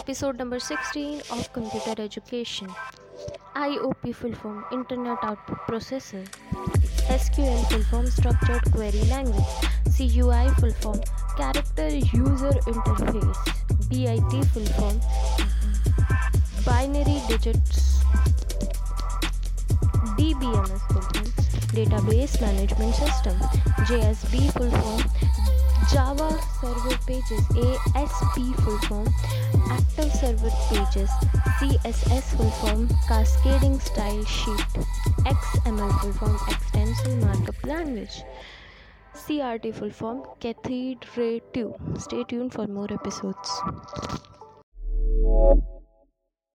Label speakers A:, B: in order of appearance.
A: Episode number 16 of computer education IOP full form internet output processor SQL full form structured query language C CUI full form character user interface BIT full form binary M S full form database management system J S B full form Java Server Pages. ASP full form Active Server Pages. CSS full form Cascading Style Sheet. XML full form Extensive Markup Language. CRT full form Cathedral 2. Stay tuned for more episodes.